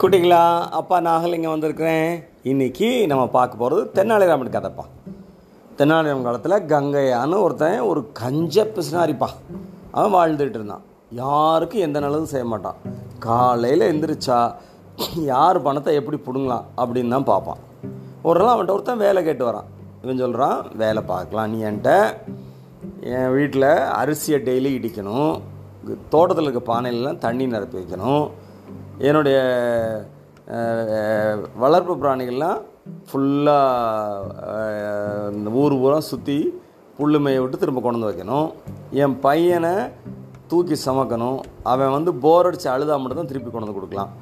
குட்டிங்களா அப்பா நாகல் இங்கே வந்திருக்கிறேன். இன்னைக்கு நம்ம பார்க்க போகிறது தென்னாலிராமன் கதைப்பா. தென்னாலிராமன் காலத்தில் கங்கையான்னு ஒருத்தன் ஒரு கஞ்ச பிசினாரிப்பா. அவன் வாழ்ந்துகிட்டு இருந்தான். யாருக்கும் எந்த நல்லதும் செய்ய மாட்டான். காலையில் எந்திரிச்சா யார் பணத்தை எப்படி பிடுங்கலாம் அப்படின்னு தான் பார்ப்பான். ஒரு நாள் அவன்கிட்ட ஒருத்தன் வேலை கேட்டு வரான். இவன் சொல்கிறான் வேலை பார்க்கலாம் நீ என்கிட்ட என் வீட்டில் அரிசியை டெய்லி இடிக்கணும். தோட்டத்தில் இருக்க பானையிலலாம் தண்ணி நிரப்பி வைக்கணும். என்னுடைய வளர்ப்பு பிராணிகள்லாம் ஃபுல்லாக இந்த ஊர் பூரா சுற்றி புல்லுமையை விட்டு திரும்ப கொண்டு வந்து வைக்கணும். என் பையனை தூக்கி சமைக்கணும். அவன் வந்து போர் அடித்து அழுதா மட்டும் தான் திருப்பி கொண்டு வந்து கொடுக்கலாம்.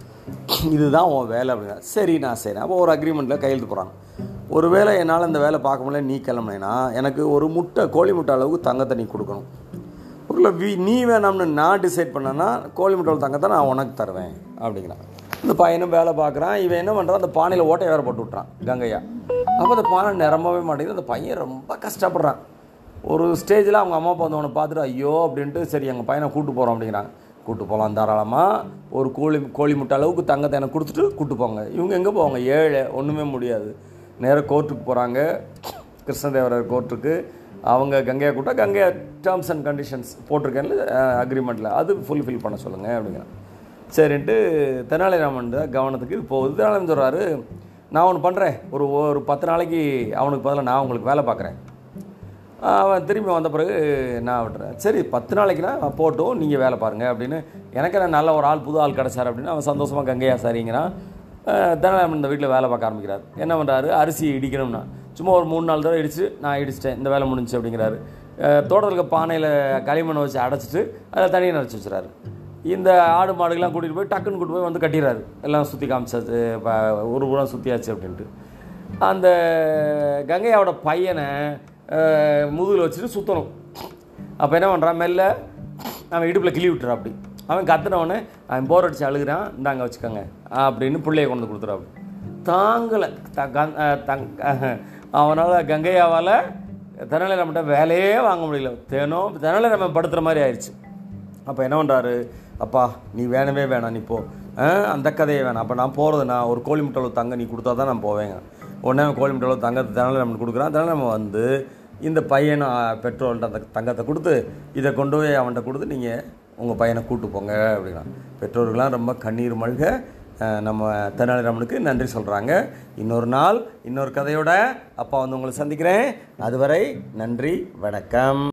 இதுதான் உன் வேலை அப்படிங்க சரி நான் செய்கிறேன் அப்போ ஒரு அக்ரிமெண்ட்டில் கையெழுத்து போகிறாங்க ஒரு வேளை என்னால் இந்த வேலை பார்க்க முடியல நீ கிளம்புனேன்னா எனக்கு ஒரு முட்டை கோழி முட்டை அளவுக்கு தங்கத்தை நீ கொடுக்கணும். ஒரு வி நீ வேணாம்னு நான் டிசைட் பண்ணேன்னா கோழி முட்டை தங்கத்தை நான் உனக்கு தருவேன் அப்படிங்கிறான். இந்த பையனும் வேலை பார்க்குறான் இவன் என்ன பண்ணுறான் அந்த பானையில் ஓட்டை வேற போட்டு விட்றான் கங்கையா. அப்போ அந்த பானை நிரம்பவே மாட்டேங்குது அந்த பையன் ரொம்ப கஷ்டப்படுறான். ஒரு ஸ்டேஜில் அவங்க அம்மா அப்பா வந்து பார்த்துட்டு ஐயோ அப்படின்ட்டு சரி எங்கள் பையனை கூப்பிட்டு போகிறோம் அப்படிங்கிறாங்க கூப்பிட்டு போகலாம் தாராளமாக ஒரு கோழி கோழி முட்டை அளவுக்கு தங்கத்தை எனக்கு கொடுத்துட்டு கூப்பிட்டு போங்க. இவங்க எங்கே போவாங்க? ஏழை ஒன்றுமே முடியாது. நேராக கோர்ட்டுக்கு போகிறாங்க கிருஷ்ணதேவரர் கோர்ட்டுக்கு அவங்க கங்கையை கூட்டா கங்கையா டேர்ம்ஸ் அண்ட் கண்டிஷன்ஸ் போட்டிருக்கேன்ல அக்ரிமெண்ட்டில் அது ஃபுல்ஃபில் பண்ண சொல்லுங்கள் அப்படிங்கிறான். சரின்ட்டு தெனாலிராமன் தான் கவனத்துக்கு இது போகுது. தெனாலிராமன் சொல்கிறாரு நான் ஒன்று பண்ணுறேன் ஒரு ஒரு பத்து நாளைக்கு அவனுக்கு பதிலாக நான் உங்களுக்கு வேலை பார்க்குறேன் அவன் திரும்பி வந்த பிறகு நான் விட்டுறேன். சரி பத்து நாளைக்குனா போட்டோம். நீங்கள் வேலை பாருங்கள் அப்படின்னு. எனக்கு நான் நல்ல ஒரு ஆள் புது ஆள் கிடச்சார் அப்படின்னு. அவன் சந்தோஷமாக கங்கையா சரிங்கிறான். தெனாலிராமன் இந்த வீட்டில் வேலை பார்க்க ஆரம்பிக்கிறார். என்ன பண்ணுறாரு அரிசி இடிக்கணும்னா. சும்மா ஒரு மூணு நாலு தடவை இடித்து நான் இடிச்சிட்டேன் இந்த வேலை முடிஞ்சு அப்படிங்கிறாரு. தோட்டத்தில் இருக்க பானையில் களிமண்ணை வச்சு அடைச்சிட்டு அதில் தண்ணியை நினச்சி வச்சுறாரு. இந்த ஆடு மாடுகள்லாம் கூட்டிகிட்டு போய் டக்குன்னு கூட்டு போய் வந்து கட்டிடுறாரு எல்லாம் சுற்றி காமிச்சாச்சு இப்போ ஒரு புறம் சுற்றியாச்சு அப்படின்ட்டு. அந்த கங்கையாவோட பையனை முதுகில் வச்சுட்டு சுற்றணும் அப்போ என்ன பண்ணுறான் மெல்ல அவன் இடுப்பில் கிளி விட்டுறான் அப்படி. அவன் கத்துனவனே அவன் போர் அடித்து அழுகிறான் இந்தாங்க வச்சுக்கோங்க அப்படின்னு பிள்ளைய கொண்டு வந்து கொடுத்துறான் தாங்கலை. தங் அவனால் கங்கையாவால் தெனாலிராமன்ட்ட வேலையே வாங்க முடியல. தேனும் நம்ம படுத்துகிற மாதிரி ஆயிடுச்சு. அப்போ என்ன பண்ணுறாரு அப்பா நீ வேணவே வேணாம் நீ போ. அந்த கதையை வேணாம். அப்போ நான் போகிறது நான் ஒரு கோழி முட்டை தங்க நீ கொடுத்தா தான் நான் போவேங்க. உடனே கோழி முட்டை அளவு தங்கத்தை தெனாலிராமன் கொடுக்குறான். தெனாலிராமன் வந்து இந்த பையனை பெட்ரோல்கிட்ட அந்த தங்கத்தை கொடுத்து இதை கொண்டு போய் அவன்கிட்ட கொடுத்து நீங்கள் உங்கள் பையனை கூட்டு போங்க அப்படின்னா. பெற்றோர்கள்லாம் ரொம்ப கண்ணீர் மல்க நம்ம தெனாலிராமனுக்கு நன்றி சொல்கிறாங்க இன்னொரு நாள் இன்னொரு கதையோட அப்பா வந்து உங்களை சந்திக்கிறேன். அதுவரை நன்றி வணக்கம்.